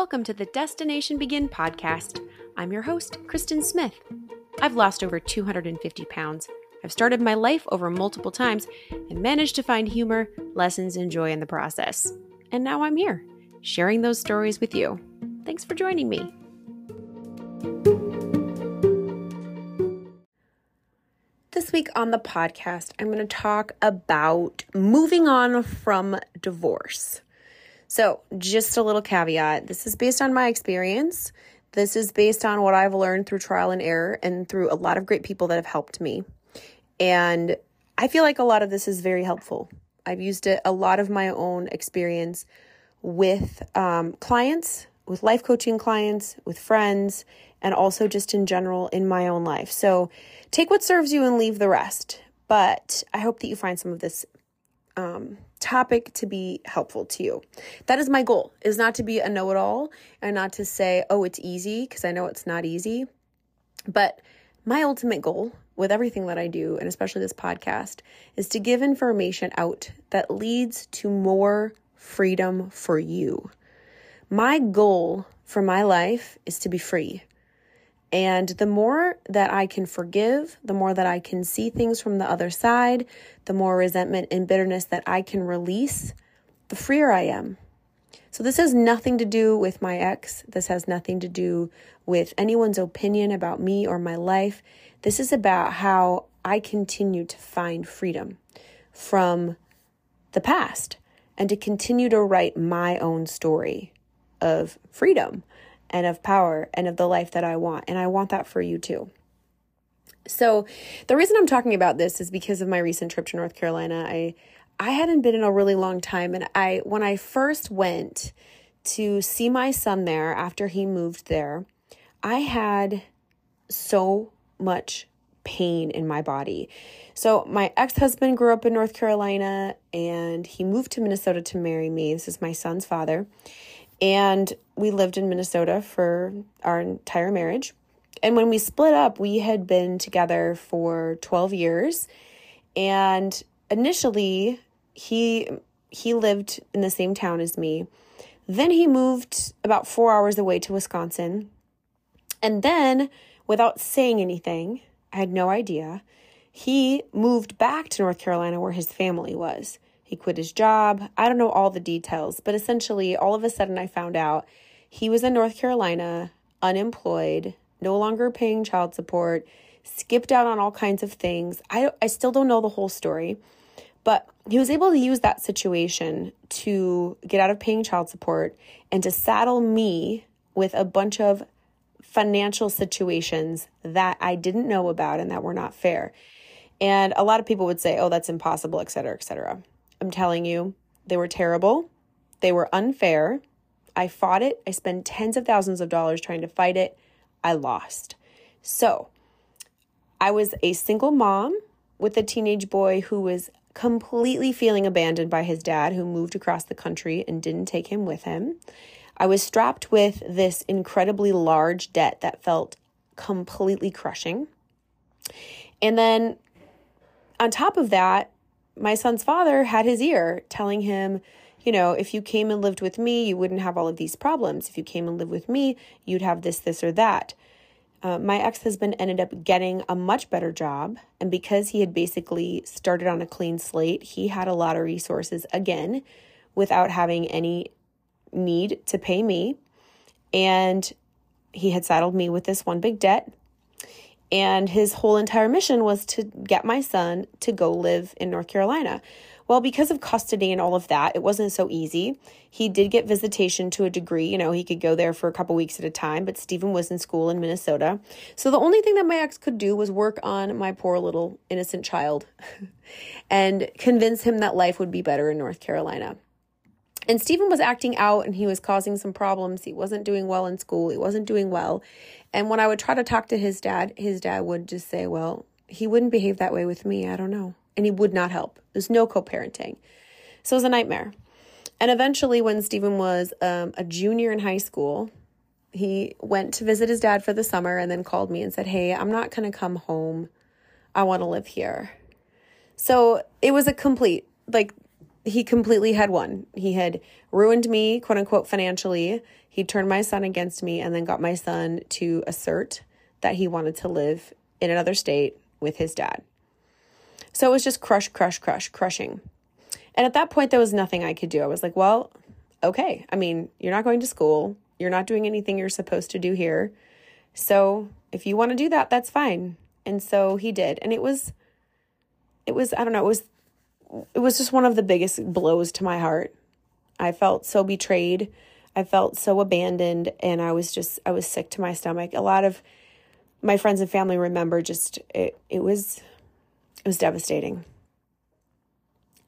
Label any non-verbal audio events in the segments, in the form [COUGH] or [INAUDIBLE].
Welcome to the Destination Begin podcast. I'm your host, Kristen Smith. I've lost over 250 pounds. I've started my life over multiple times and managed to find humor, lessons, and joy in the process. And now I'm here, sharing those stories with you. Thanks for joining me. This week on the podcast, I'm going to talk about moving on from divorce. So, just a little caveat this is based on my experience. This is based on what I've learned through trial and error and through a lot of great people that have helped me. And I feel like a lot of this is very helpful. I've used it a lot of my own experience with um, clients, with life coaching clients, with friends, and also just in general in my own life. So take what serves you and leave the rest. But I hope that you find some of this um, topic to be helpful to you. That is my goal, is not to be a know-it-all and not to say, oh, it's easy, because I know it's not easy. But my ultimate goal with everything that I do, and especially this podcast, is to give information out that leads to more freedom for you. My goal for my life is to be free. And the more that I can forgive, the more that I can see things from the other side, the more resentment and bitterness that I can release, the freer I am. So, this has nothing to do with my ex. This has nothing to do with anyone's opinion about me or my life. This is about how I continue to find freedom from the past and to continue to write my own story of freedom and of power and of the life that I want. And I want that for you too. So, the reason I'm talking about this is because of my recent trip to North Carolina. I I hadn't been in a really long time and I when I first went to see my son there after he moved there, I had so much pain in my body. So, my ex husband grew up in North Carolina and he moved to Minnesota to marry me. This is my son's father. And we lived in Minnesota for our entire marriage. And when we split up, we had been together for 12 years. And initially, he he lived in the same town as me. Then he moved about 4 hours away to Wisconsin. And then, without saying anything, I had no idea, he moved back to North Carolina where his family was. He quit his job. I don't know all the details, but essentially, all of a sudden, I found out he was in North Carolina, unemployed, no longer paying child support, skipped out on all kinds of things. I, I still don't know the whole story, but he was able to use that situation to get out of paying child support and to saddle me with a bunch of financial situations that I didn't know about and that were not fair. And a lot of people would say, oh, that's impossible, et cetera, et cetera. I'm telling you, they were terrible. They were unfair. I fought it. I spent tens of thousands of dollars trying to fight it. I lost. So, I was a single mom with a teenage boy who was completely feeling abandoned by his dad, who moved across the country and didn't take him with him. I was strapped with this incredibly large debt that felt completely crushing. And then on top of that, my son's father had his ear telling him, you know, if you came and lived with me, you wouldn't have all of these problems. If you came and lived with me, you'd have this, this, or that. Uh, my ex husband ended up getting a much better job. And because he had basically started on a clean slate, he had a lot of resources again without having any need to pay me. And he had saddled me with this one big debt and his whole entire mission was to get my son to go live in North Carolina. Well, because of custody and all of that, it wasn't so easy. He did get visitation to a degree. You know, he could go there for a couple weeks at a time, but Stephen was in school in Minnesota. So the only thing that my ex could do was work on my poor little innocent child [LAUGHS] and convince him that life would be better in North Carolina. And Stephen was acting out and he was causing some problems. He wasn't doing well in school. He wasn't doing well. And when I would try to talk to his dad, his dad would just say, Well, he wouldn't behave that way with me. I don't know. And he would not help. There's no co parenting. So it was a nightmare. And eventually, when Stephen was um, a junior in high school, he went to visit his dad for the summer and then called me and said, Hey, I'm not going to come home. I want to live here. So it was a complete, like, he completely had won. He had ruined me, quote unquote, financially. He turned my son against me and then got my son to assert that he wanted to live in another state with his dad. So it was just crush, crush, crush, crushing. And at that point, there was nothing I could do. I was like, well, okay. I mean, you're not going to school, you're not doing anything you're supposed to do here. So if you want to do that, that's fine. And so he did. And it was, it was, I don't know, it was, it was just one of the biggest blows to my heart. I felt so betrayed. I felt so abandoned. And I was just, I was sick to my stomach. A lot of my friends and family remember just, it, it was, it was devastating.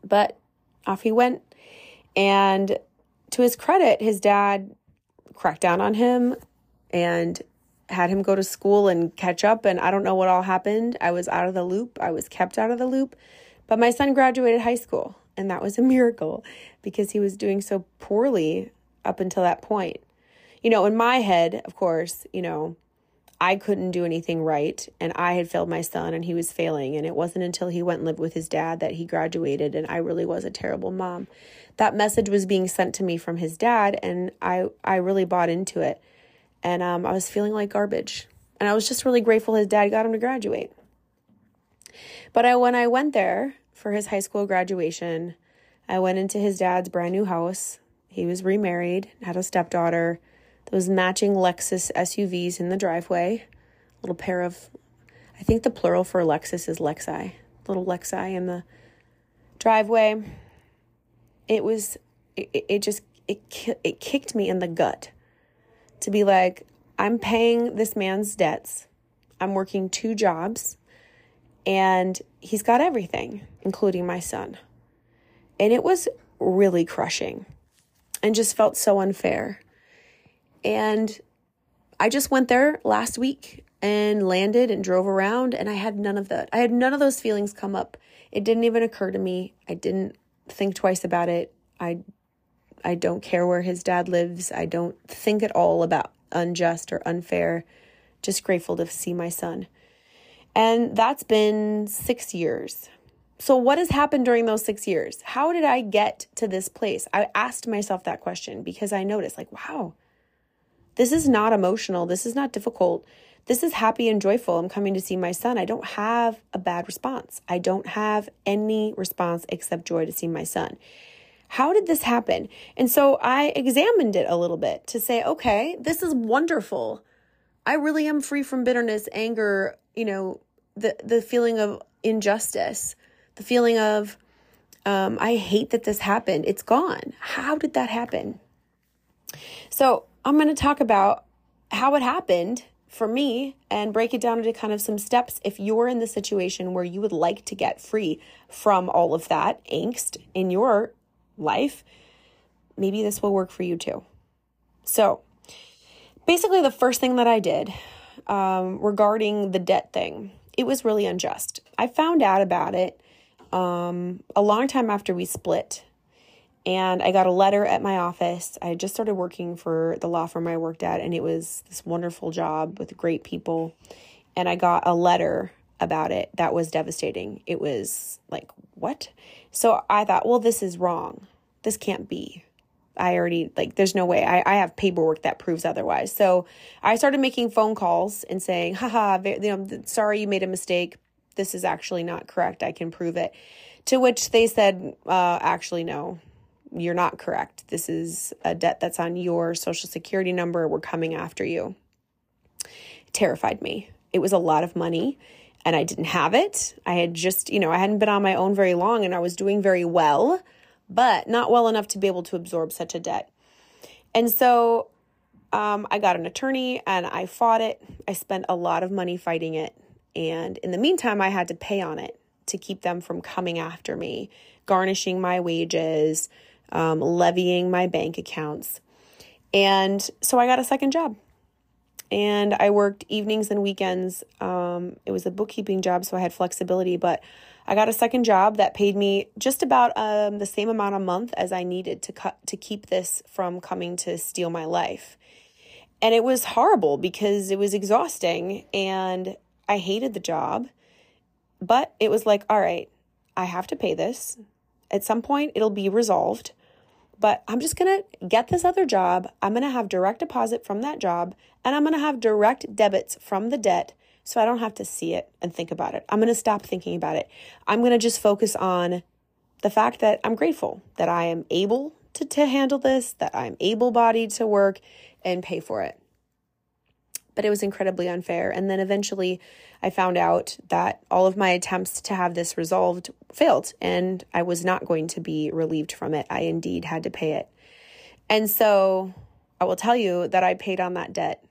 But off he went. And to his credit, his dad cracked down on him and had him go to school and catch up. And I don't know what all happened. I was out of the loop. I was kept out of the loop. But my son graduated high school, and that was a miracle because he was doing so poorly up until that point. You know, in my head, of course, you know, I couldn't do anything right and I had failed my son and he was failing. And it wasn't until he went and lived with his dad that he graduated and I really was a terrible mom. That message was being sent to me from his dad and I, I really bought into it. And um, I was feeling like garbage. And I was just really grateful his dad got him to graduate. But I, when I went there for his high school graduation, I went into his dad's brand new house. He was remarried, had a stepdaughter those matching Lexus SUVs in the driveway. A little pair of, I think the plural for Lexus is Lexi. Little Lexi in the driveway. It was, it, it just, it, it kicked me in the gut to be like, I'm paying this man's debts. I'm working two jobs and he's got everything, including my son. And it was really crushing and just felt so unfair. And I just went there last week and landed and drove around and I had none of that. I had none of those feelings come up. It didn't even occur to me. I didn't think twice about it. I I don't care where his dad lives. I don't think at all about unjust or unfair. Just grateful to see my son. And that's been 6 years. So, what has happened during those six years? How did I get to this place? I asked myself that question because I noticed, like, wow, this is not emotional. This is not difficult. This is happy and joyful. I'm coming to see my son. I don't have a bad response. I don't have any response except joy to see my son. How did this happen? And so I examined it a little bit to say, okay, this is wonderful. I really am free from bitterness, anger, you know, the the feeling of injustice, the feeling of um, I hate that this happened. It's gone. How did that happen? So I'm going to talk about how it happened for me and break it down into kind of some steps if you're in the situation where you would like to get free from all of that angst in your life. Maybe this will work for you too. So, basically, the first thing that I did um, regarding the debt thing, it was really unjust. I found out about it um, a long time after we split and I got a letter at my office. I just started working for the law firm I worked at, and it was this wonderful job with great people. And I got a letter about it that was devastating. It was like, what? So I thought, well, this is wrong. This can't be. I already, like, there's no way. I, I have paperwork that proves otherwise. So I started making phone calls and saying, haha, you know, sorry you made a mistake. This is actually not correct. I can prove it. To which they said, uh, actually, no, you're not correct. This is a debt that's on your social security number. We're coming after you. It terrified me. It was a lot of money and I didn't have it. I had just, you know, I hadn't been on my own very long and I was doing very well, but not well enough to be able to absorb such a debt. And so um, I got an attorney and I fought it. I spent a lot of money fighting it. And in the meantime, I had to pay on it to keep them from coming after me, garnishing my wages, um, levying my bank accounts. And so I got a second job. And I worked evenings and weekends. Um, it was a bookkeeping job, so I had flexibility, but I got a second job that paid me just about um, the same amount a month as I needed to cut to keep this from coming to steal my life. And it was horrible because it was exhausting and I hated the job. But it was like, all right, I have to pay this At some point, it'll be resolved. But I'm just going to get this other job. I'm going to have direct deposit from that job, and I'm going to have direct debits from the debt so I don't have to see it and think about it. I'm going to stop thinking about it. I'm going to just focus on the fact that I'm grateful that I am able to, to handle this, that I'm able bodied to work and pay for it. But it was incredibly unfair. And then eventually I found out that all of my attempts to have this resolved failed and I was not going to be relieved from it. I indeed had to pay it. And so I will tell you that I paid on that debt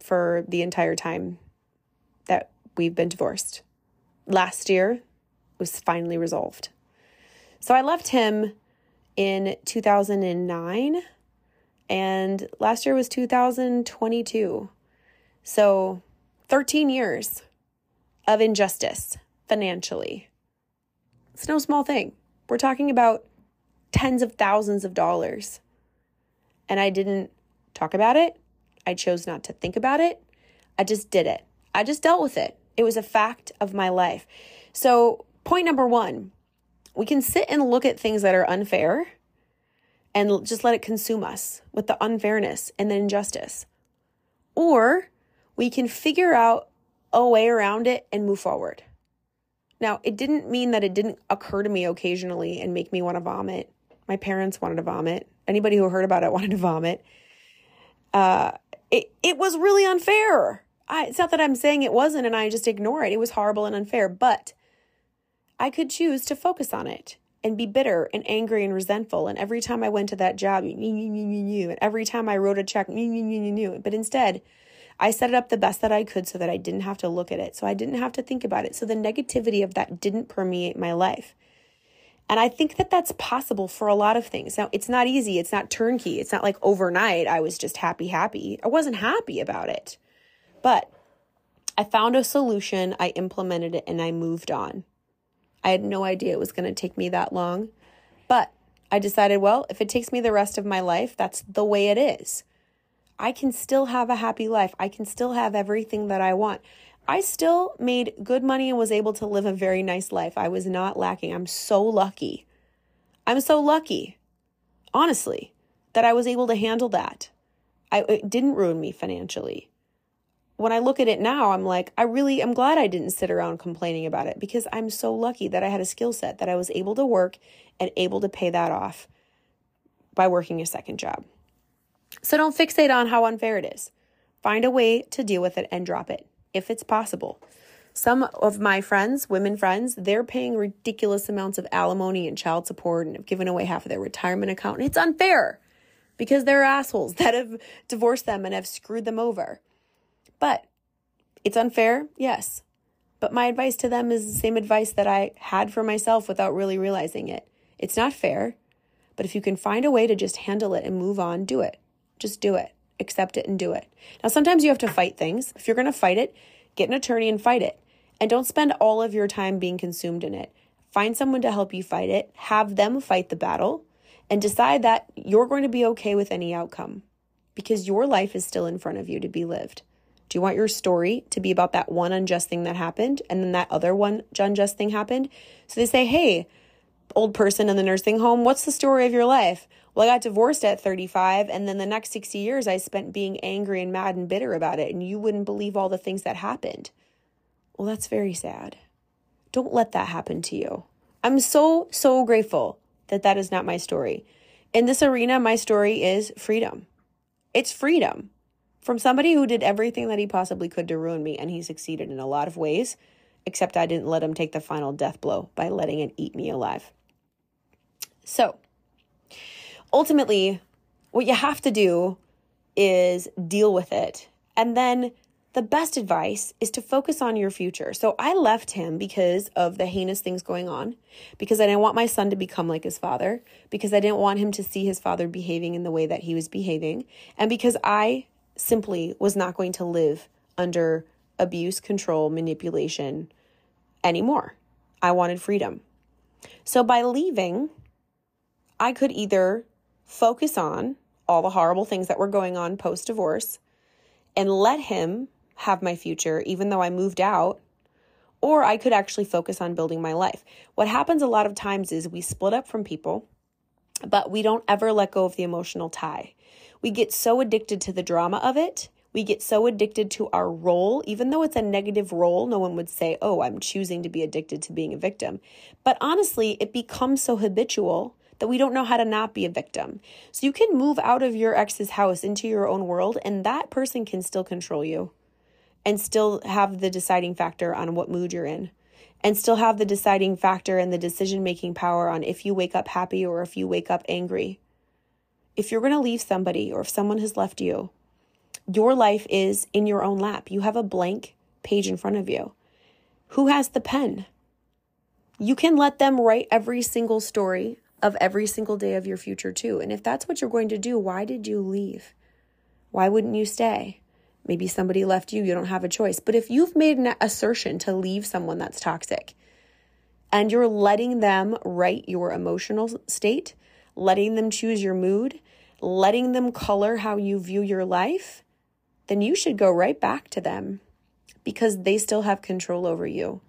for the entire time that we've been divorced. Last year was finally resolved. So I left him in 2009 and last year was 2022. So 13 years of injustice financially. It's no small thing. We're talking about tens of thousands of dollars. And I didn't talk about it. I chose not to think about it. I just did it. I just dealt with it. It was a fact of my life. So, point number one we can sit and look at things that are unfair and just let it consume us with the unfairness and the injustice. Or we can figure out a way around it and move forward. Now, it didn't mean that it didn't occur to me occasionally and make me want to vomit. My parents wanted to vomit. Anybody who heard about it [LAUGHS] wanted to vomit. Uh, it, it was really unfair. I, it's not that I'm saying it wasn't and I just ignore it. It was horrible and unfair, but I could choose to focus on it and be bitter and angry and resentful. And every time I went to that job, and every time I wrote a check, but instead, I set it up the best that I could so that I didn't have to look at it. So I didn't have to think about it. So the negativity of that didn't permeate my life. And I think that that's possible for a lot of things. Now, it's not easy. It's not turnkey. It's not like overnight I was just happy, happy. I wasn't happy about it. But I found a solution, I implemented it, and I moved on. I had no idea it was going to take me that long. But I decided, well, if it takes me the rest of my life, that's the way it is. I can still have a happy life. I can still have everything that I want. I still made good money and was able to live a very nice life. I was not lacking. I'm so lucky. I'm so lucky, honestly, that I was able to handle that. I, it didn't ruin me financially when I look at it now, I'm like, I really am glad I didn't sit around complaining about it because I'm so lucky that I had a skill set that I was able to work and able to pay that off by working a second job. So don't fixate on how unfair it is. Find a way to deal with it and drop it if it's possible. Some of my friends, women friends, they're paying ridiculous amounts of alimony and child support and have given away half of their retirement account. And it's unfair because they're assholes [LAUGHS] that have divorced them and have screwed them over. But it's unfair, yes. But my advice to them is the same advice that I had for myself without really realizing it. It's not fair, but if you can find a way to just handle it and move on, do it. Just do it. Accept it and do it. Now, sometimes you have to fight things. If you're going to fight it, get an attorney and fight it. And don't spend all of your time being consumed in it. Find someone to help you fight it, have them fight the battle, and decide that you're going to be okay with any outcome because your life is still in front of you to be lived. Do you want your story to be about that one unjust thing that happened and then that other one unjust thing happened? So they say, hey, old person in the nursing home, what's the story of your life? Well, I got divorced at 35, and then the next 60 years I spent being angry and mad and bitter about it, and you wouldn't believe all the things that happened. Well, that's very sad. Don't let that happen to you. I'm so, so grateful that that is not my story. In this arena, my story is freedom. It's freedom from somebody who did everything that he possibly could to ruin me, and he succeeded in a lot of ways, except I didn't let him take the final death blow by letting it eat me alive. So, ultimately, what you have to do is deal with it. And then the best advice is to focus on your future. So I left him because of the heinous things going on, because I didn't want my son to become like his father, because I didn't want him to see his father behaving in the way that he was behaving, and because I simply was not going to live under abuse, control, manipulation anymore. I wanted freedom. So by leaving, I could either focus on all the horrible things that were going on post divorce and let him have my future, even though I moved out, or I could actually focus on building my life. What happens a lot of times is we split up from people, but we don't ever let go of the emotional tie. We get so addicted to the drama of it. We get so addicted to our role, even though it's a negative role. No one would say, Oh, I'm choosing to be addicted to being a victim. But honestly, it becomes so habitual that we don't know how to not be a victim. So you can move out of your ex's house into your own world, and that person can still control you and still have the deciding factor on what mood you're in and still have the deciding factor and the decision making power on if you wake up happy or if you wake up angry. If you're going to leave somebody or if someone has left you, your life is in your own lap. You have a blank page in front of you. Who has the pen? You can let them write every single story of every single day of your future, too. And if that's what you're going to do, why did you leave? Why wouldn't you stay? Maybe somebody left you, you don't have a choice. But if you've made an assertion to leave someone that's toxic and you're letting them write your emotional state, letting them choose your mood, letting them color how you view your life, then you should go right back to them because they still have control over you.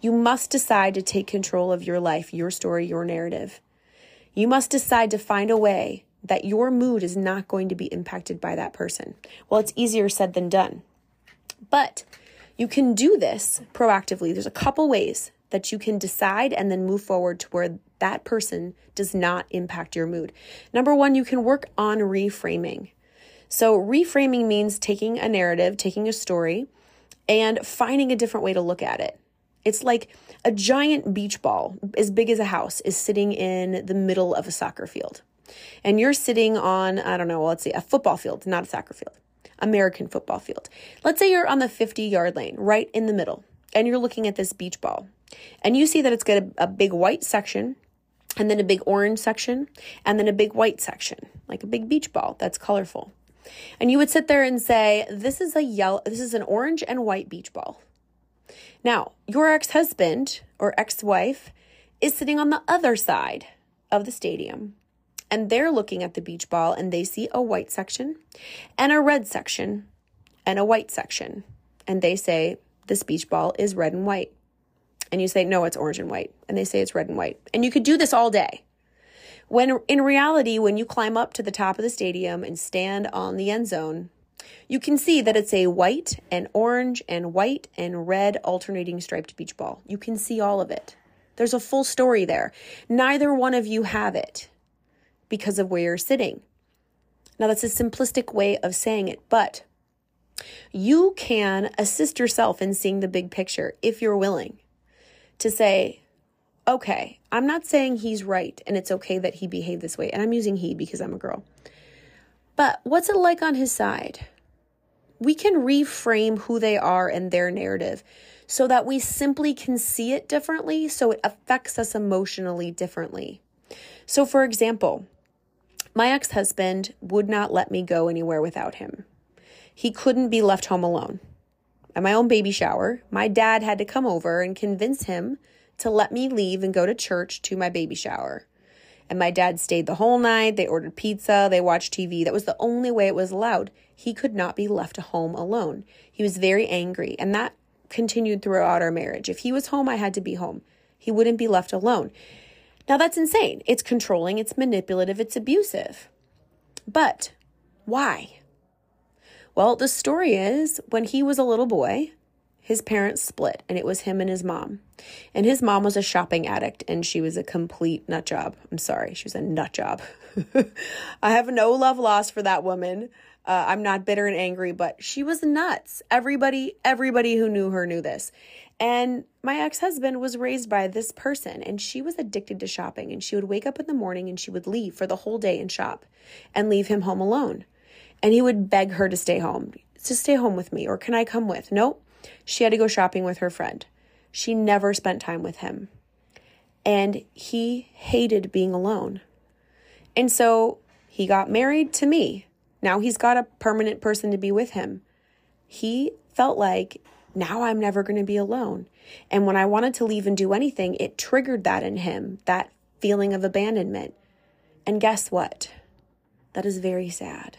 You must decide to take control of your life, your story, your narrative. You must decide to find a way that your mood is not going to be impacted by that person. Well, it's easier said than done. But you can do this proactively. There's a couple ways that you can decide and then move forward to where that person does not impact your mood. Number one, you can work on reframing. So, reframing means taking a narrative, taking a story, and finding a different way to look at it. It's like a giant beach ball, as big as a house, is sitting in the middle of a soccer field and you're sitting on, I don't know, well, let's see, a football field, not a soccer field, American football field. Let's say you're on the 50 yard lane, right in the middle, and you're looking at this beach ball, and you see that it's got a, a big white section, and then a big orange section, and then a big white section, like a big beach ball that's colorful. And you would sit there and say, This is a yellow, this is an orange and white beach ball. Now, your ex husband or ex wife is sitting on the other side of the stadium and they're looking at the beach ball and they see a white section and a red section and a white section. And they say, This beach ball is red and white. And you say, No, it's orange and white. And they say it's red and white. And you could do this all day. When in reality, when you climb up to the top of the stadium and stand on the end zone, you can see that it's a white and orange and white and red alternating striped beach ball. You can see all of it. There's a full story there. Neither one of you have it because of where you're sitting. Now, that's a simplistic way of saying it, but you can assist yourself in seeing the big picture if you're willing to say, okay, I'm not saying he's right and it's okay that he behaved this way. And I'm using he because I'm a girl. But what's it like on his side? We can reframe who they are and their narrative so that we simply can see it differently, so it affects us emotionally differently. So, for example, my ex husband would not let me go anywhere without him. He couldn't be left home alone. At my own baby shower, my dad had to come over and convince him to let me leave and go to church to my baby shower. And my dad stayed the whole night. They ordered pizza, they watched TV. That was the only way it was allowed. He could not be left home alone. He was very angry, and that continued throughout our marriage. If he was home, I had to be home. He wouldn't be left alone. Now, that's insane. It's controlling, it's manipulative, it's abusive. But why? Well, the story is when he was a little boy, his parents split and it was him and his mom. And his mom was a shopping addict and she was a complete nut job. I'm sorry, she was a nut job. [LAUGHS] I have no love lost for that woman. Uh, I'm not bitter and angry, but she was nuts. Everybody, everybody who knew her knew this. And my ex husband was raised by this person, and she was addicted to shopping. And she would wake up in the morning and she would leave for the whole day and shop and leave him home alone. And he would beg her to stay home, to stay home with me, or can I come with? Nope. She had to go shopping with her friend. She never spent time with him. And he hated being alone. And so he got married to me. Now he's got a permanent person to be with him. He felt like now I'm never going to be alone. And when I wanted to leave and do anything, it triggered that in him, that feeling of abandonment. And guess what? That is very sad.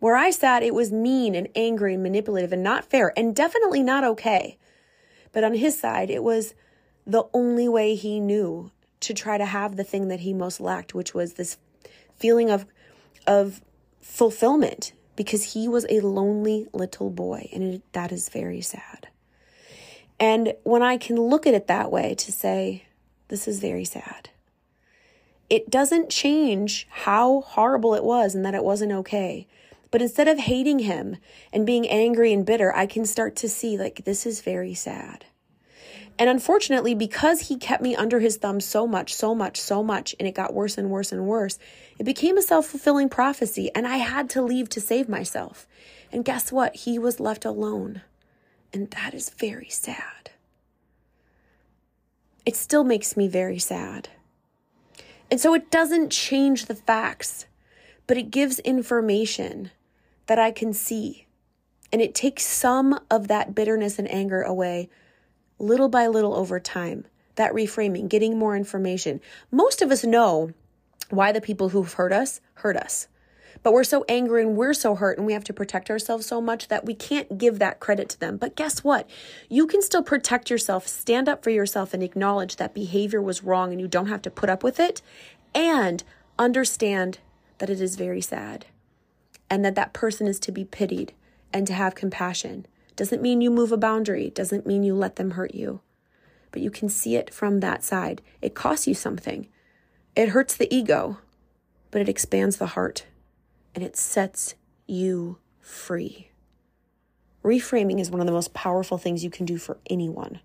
Where I sat, it was mean and angry and manipulative and not fair and definitely not okay. But on his side, it was the only way he knew to try to have the thing that he most lacked, which was this feeling of of fulfillment because he was a lonely little boy and it, that is very sad. And when I can look at it that way to say this is very sad. It doesn't change how horrible it was and that it wasn't okay. But instead of hating him and being angry and bitter, I can start to see like this is very sad. And unfortunately, because he kept me under his thumb so much, so much, so much, and it got worse and worse and worse, it became a self fulfilling prophecy, and I had to leave to save myself. And guess what? He was left alone. And that is very sad. It still makes me very sad. And so it doesn't change the facts, but it gives information that I can see. And it takes some of that bitterness and anger away little by little over time. That reframing, getting more information. Most of us know why the people who've hurt us hurt us. But we're so angry and we're so hurt and we have to protect ourselves so much that we can't give that credit to them. But guess what? You can still protect yourself, stand up for yourself, and acknowledge that behavior was wrong and you don't have to put up with it and understand that it is very sad and that that person is to be pitied and to have compassion doesn't mean you move a boundary, doesn't mean you let them hurt you. But you can see it from that side. It costs you something. It hurts the ego, but it expands the heart and it sets you free. Reframing is one of the most powerful things you can do for anyone,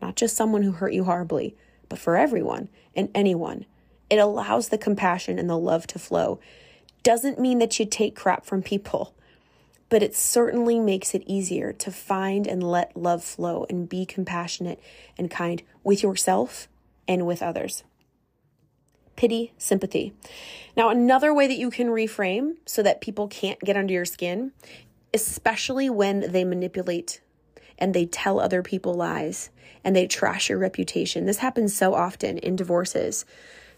not just someone who hurt you horribly, but for everyone and anyone. It allows the compassion and the love to flow. Doesn't mean that you take crap from people but it certainly makes it easier to find and let love flow and be compassionate and kind with yourself and with others. Pity, sympathy. Now, another way that you can reframe so that people can't get under your skin, especially when they manipulate and they tell other people lies and they trash your reputation. This happens so often in divorces.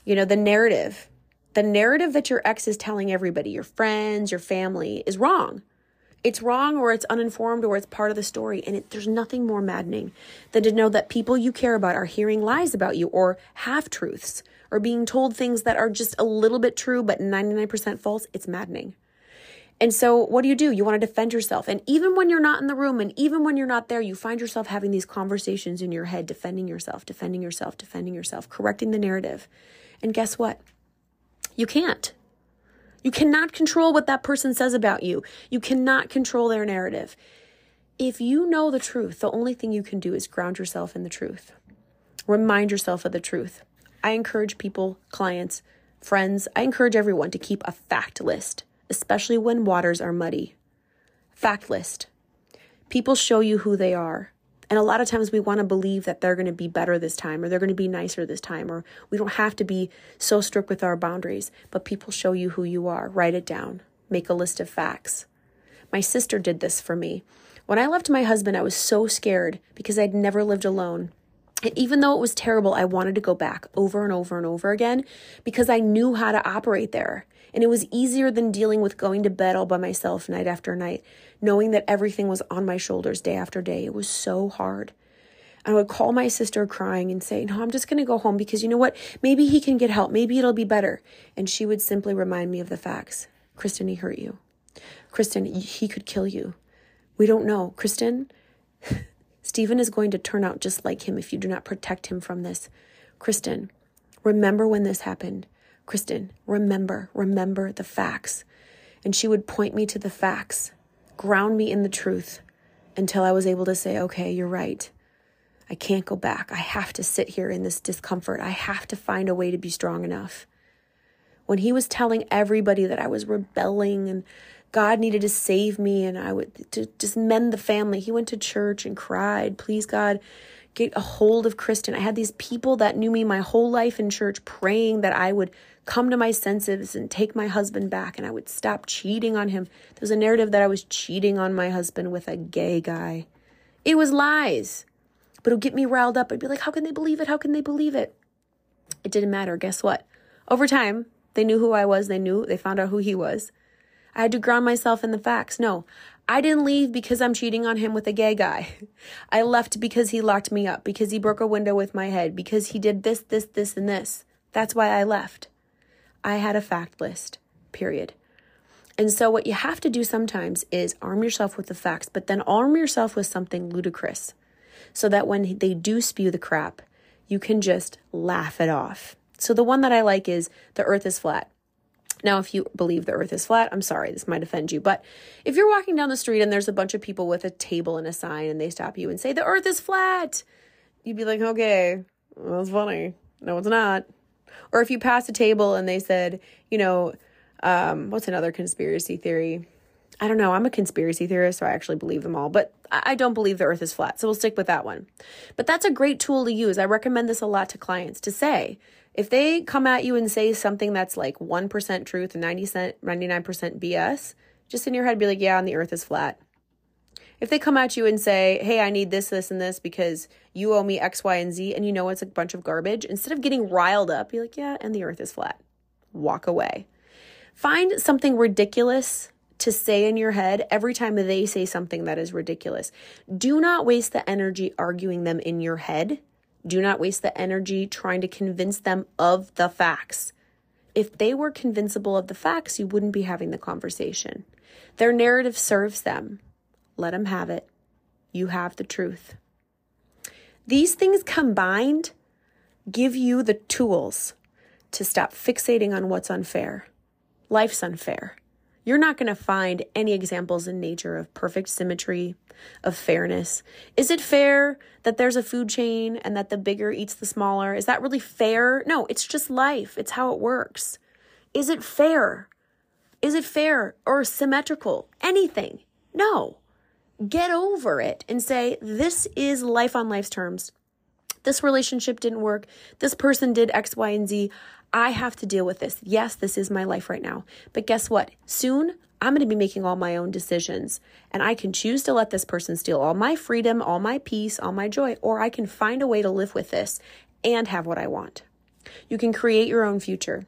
You know, the narrative, the narrative that your ex is telling everybody, your friends, your family, is wrong it's wrong or it's uninformed or it's part of the story. And it, there's nothing more maddening than to know that people you care about are hearing lies about you or half truths or being told things that are just a little bit true but 99% false. It's maddening. And so, what do you do? You want to defend yourself. And even when you're not in the room and even when you're not there, you find yourself having these conversations in your head, defending yourself, defending yourself, defending yourself, correcting the narrative. And guess what? You can't. You cannot control what that person says about you. You cannot control their narrative. If you know the truth, the only thing you can do is ground yourself in the truth. Remind yourself of the truth. I encourage people, clients, friends, I encourage everyone to keep a fact list, especially when waters are muddy. Fact list. People show you who they are. And a lot of times we want to believe that they're going to be better this time or they're going to be nicer this time or we don't have to be so strict with our boundaries. But people show you who you are. Write it down. Make a list of facts. My sister did this for me. When I left my husband, I was so scared because I'd never lived alone. And even though it was terrible, I wanted to go back over and over and over again because I knew how to operate there. And it was easier than dealing with going to bed all by myself night after night, knowing that everything was on my shoulders day after day. It was so hard. I would call my sister crying and say, No, I'm just going to go home because you know what? Maybe he can get help. Maybe it'll be better. And she would simply remind me of the facts. Kristen, he hurt you. Kristen, he could kill you. We don't know. Kristen, [LAUGHS] Stephen is going to turn out just like him if you do not protect him from this. Kristen, remember when this happened. Kristen, remember, remember the facts. And she would point me to the facts, ground me in the truth until I was able to say, okay, you're right. I can't go back. I have to sit here in this discomfort. I have to find a way to be strong enough. When he was telling everybody that I was rebelling and God needed to save me and I would to just mend the family, he went to church and cried, please God, get a hold of Kristen. I had these people that knew me my whole life in church praying that I would come to my senses and take my husband back and I would stop cheating on him. There was a narrative that I was cheating on my husband with a gay guy. It was lies. But it would get me riled up. I'd be like, how can they believe it? How can they believe it? It didn't matter. Guess what? Over time, they knew who I was. They knew, they found out who he was. I had to ground myself in the facts. No, I didn't leave because I'm cheating on him with a gay guy. [LAUGHS] I left because he locked me up, because he broke a window with my head, because he did this, this, this, and this. That's why I left. I had a fact list, period. And so, what you have to do sometimes is arm yourself with the facts, but then arm yourself with something ludicrous so that when they do spew the crap, you can just laugh it off. So, the one that I like is the earth is flat. Now, if you believe the earth is flat, I'm sorry, this might offend you. But if you're walking down the street and there's a bunch of people with a table and a sign and they stop you and say, the earth is flat, you'd be like, okay, that's funny. No, it's not. Or if you pass a table and they said, you know, um, what's another conspiracy theory? I don't know. I'm a conspiracy theorist, so I actually believe them all, but I don't believe the earth is flat. So we'll stick with that one. But that's a great tool to use. I recommend this a lot to clients to say, if they come at you and say something that's like 1% truth and 90 99% BS, just in your head be like, yeah, and the earth is flat. If they come at you and say, hey, I need this, this, and this because you owe me X, Y, and Z, and you know it's a bunch of garbage, instead of getting riled up, be like, yeah, and the earth is flat. Walk away. Find something ridiculous to say in your head every time they say something that is ridiculous. Do not waste the energy arguing them in your head do not waste the energy trying to convince them of the facts. If they were convincible of the facts, you wouldn't be having the conversation. Their narrative serves them. Let them have it. You have the truth. These things combined give you the tools to stop fixating on what's unfair. Life's unfair. You're not going to find any examples in nature of perfect symmetry, of fairness. Is it fair that there's a food chain and that the bigger eats the smaller? Is that really fair? No, it's just life. It's how it works. Is it fair? Is it fair or symmetrical? Anything? No. Get over it and say, this is life on life's terms. This relationship didn't work. This person did X, Y, and Z. I have to deal with this. Yes, this is my life right now. But guess what? Soon I'm going to be making all my own decisions. And I can choose to let this person steal all my freedom, all my peace, all my joy, or I can find a way to live with this and have what I want. You can create your own future.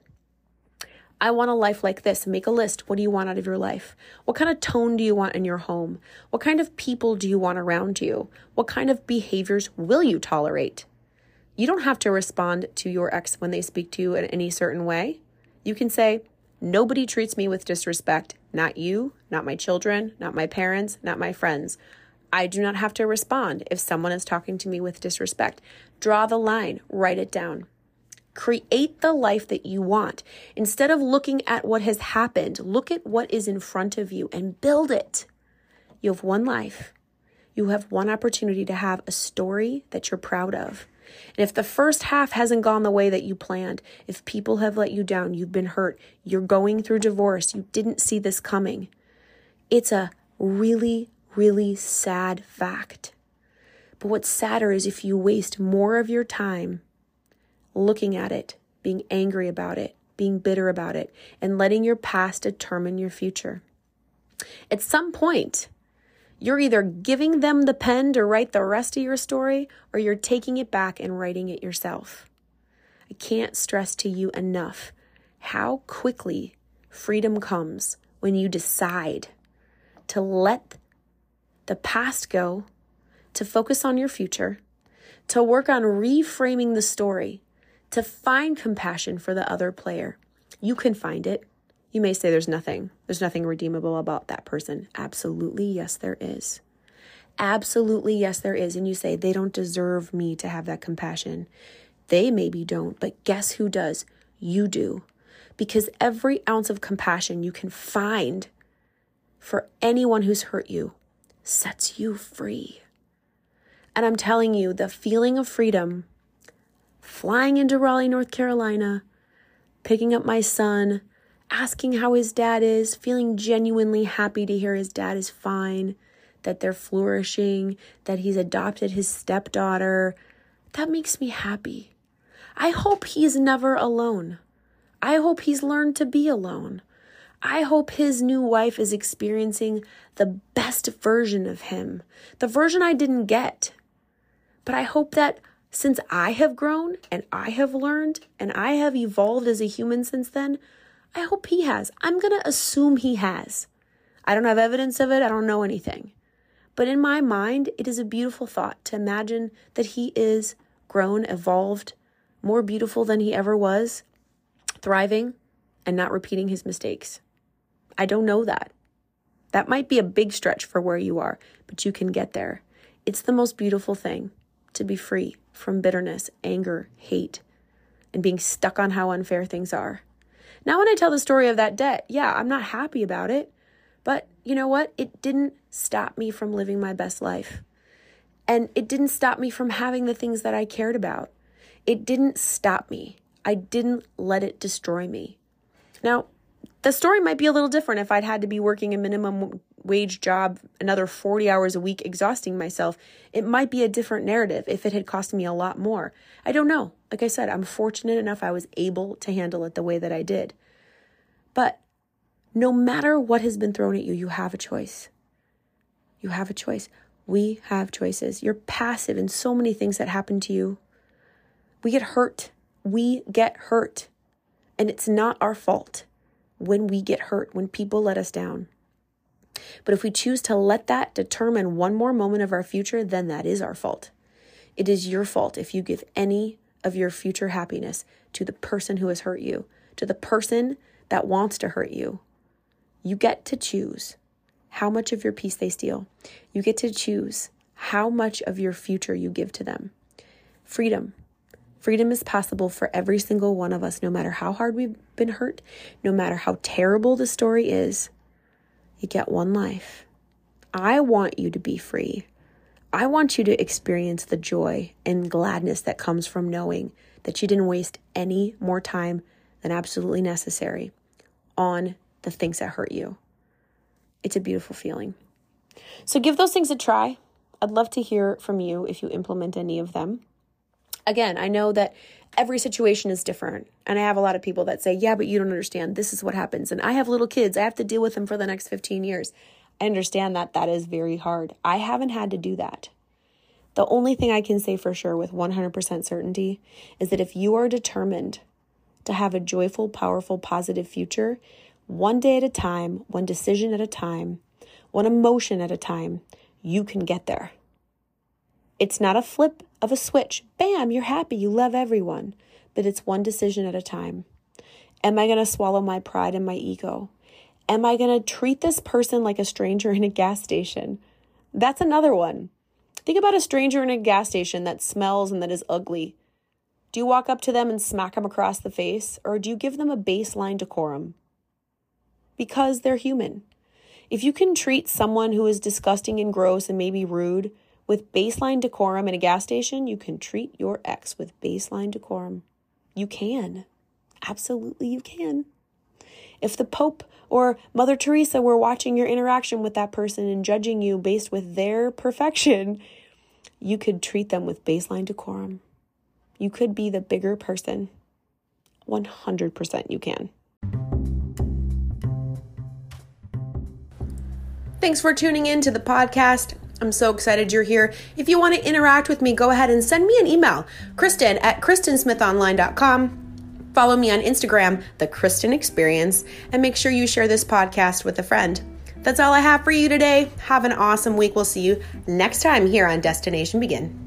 I want a life like this. Make a list. What do you want out of your life? What kind of tone do you want in your home? What kind of people do you want around you? What kind of behaviors will you tolerate? You don't have to respond to your ex when they speak to you in any certain way. You can say, Nobody treats me with disrespect. Not you, not my children, not my parents, not my friends. I do not have to respond if someone is talking to me with disrespect. Draw the line, write it down. Create the life that you want. Instead of looking at what has happened, look at what is in front of you and build it. You have one life. You have one opportunity to have a story that you're proud of. And if the first half hasn't gone the way that you planned, if people have let you down, you've been hurt, you're going through divorce, you didn't see this coming, it's a really, really sad fact. But what's sadder is if you waste more of your time looking at it, being angry about it, being bitter about it, and letting your past determine your future. At some point, you're either giving them the pen to write the rest of your story or you're taking it back and writing it yourself. I can't stress to you enough how quickly freedom comes when you decide to let the past go, to focus on your future, to work on reframing the story, to find compassion for the other player. You can find it. You may say there's nothing, there's nothing redeemable about that person. Absolutely, yes, there is. Absolutely, yes, there is. And you say, they don't deserve me to have that compassion. They maybe don't, but guess who does? You do. Because every ounce of compassion you can find for anyone who's hurt you sets you free. And I'm telling you, the feeling of freedom, flying into Raleigh, North Carolina, picking up my son, asking how his dad is, feeling genuinely happy to hear his dad is fine, that they're flourishing, that he's adopted his stepdaughter. That makes me happy. I hope he's never alone. I hope he's learned to be alone. I hope his new wife is experiencing the best version of him, the version I didn't get. But I hope that since I have grown and I have learned and I have evolved as a human since then, I hope he has. I'm going to assume he has. I don't have evidence of it, I don't know anything. But in my mind, it is a beautiful thought to imagine that he is grown, evolved, more beautiful than he ever was, thriving, and not repeating his mistakes. I don't know that. That might be a big stretch for where you are, but you can get there. It's the most beautiful thing to be free from bitterness, anger, hate, and being stuck on how unfair things are. Now, when I tell the story of that debt, yeah, I'm not happy about it, but you know what? It didn't stop me from living my best life. And it didn't stop me from having the things that I cared about. It didn't stop me. I didn't let it destroy me. Now, the story might be a little different if I'd had to be working a minimum wage job another 40 hours a week, exhausting myself. It might be a different narrative if it had cost me a lot more. I don't know. Like I said, I'm fortunate enough I was able to handle it the way that I did. But no matter what has been thrown at you, you have a choice. You have a choice. We have choices. You're passive in so many things that happen to you. We get hurt. We get hurt. And it's not our fault when we get hurt, when people let us down. But if we choose to let that determine one more moment of our future, then that is our fault. It is your fault if you give any of your future happiness to the person who has hurt you, to the person that wants to hurt you. You get to choose how much of your peace they steal. You get to choose how much of your future you give to them. Freedom. Freedom is possible for every single one of us, no matter how hard we've been hurt, no matter how terrible the story is. You get one life. I want you to be free. I want you to experience the joy and gladness that comes from knowing that you didn't waste any more time than absolutely necessary on the things that hurt you. It's a beautiful feeling. So give those things a try. I'd love to hear from you if you implement any of them. Again, I know that every situation is different. And I have a lot of people that say, yeah, but you don't understand. This is what happens. And I have little kids. I have to deal with them for the next 15 years. I understand that that is very hard. I haven't had to do that. The only thing I can say for sure with 100% certainty is that if you are determined to have a joyful, powerful, positive future, one day at a time, one decision at a time, one emotion at a time, you can get there. It's not a flip of a switch. Bam, you're happy, you love everyone. But it's one decision at a time. Am I going to swallow my pride and my ego? Am I going to treat this person like a stranger in a gas station? That's another one. Think about a stranger in a gas station that smells and that is ugly. Do you walk up to them and smack them across the face, or do you give them a baseline decorum? Because they're human. If you can treat someone who is disgusting and gross and maybe rude with baseline decorum in a gas station, you can treat your ex with baseline decorum. You can. Absolutely, you can. If the Pope or Mother Teresa were watching your interaction with that person and judging you based with their [LAUGHS] perfection, you could treat them with baseline decorum. You could be the bigger person. 100% you can. Thanks for tuning in to the podcast. I'm so excited you're here. If you want to interact with me, go ahead and send me an email, Kristen at KristenSmithOnline.com. Follow me on Instagram, The Kristen Experience, and make sure you share this podcast with a friend. That's all I have for you today. Have an awesome week. We'll see you next time here on Destination Begin.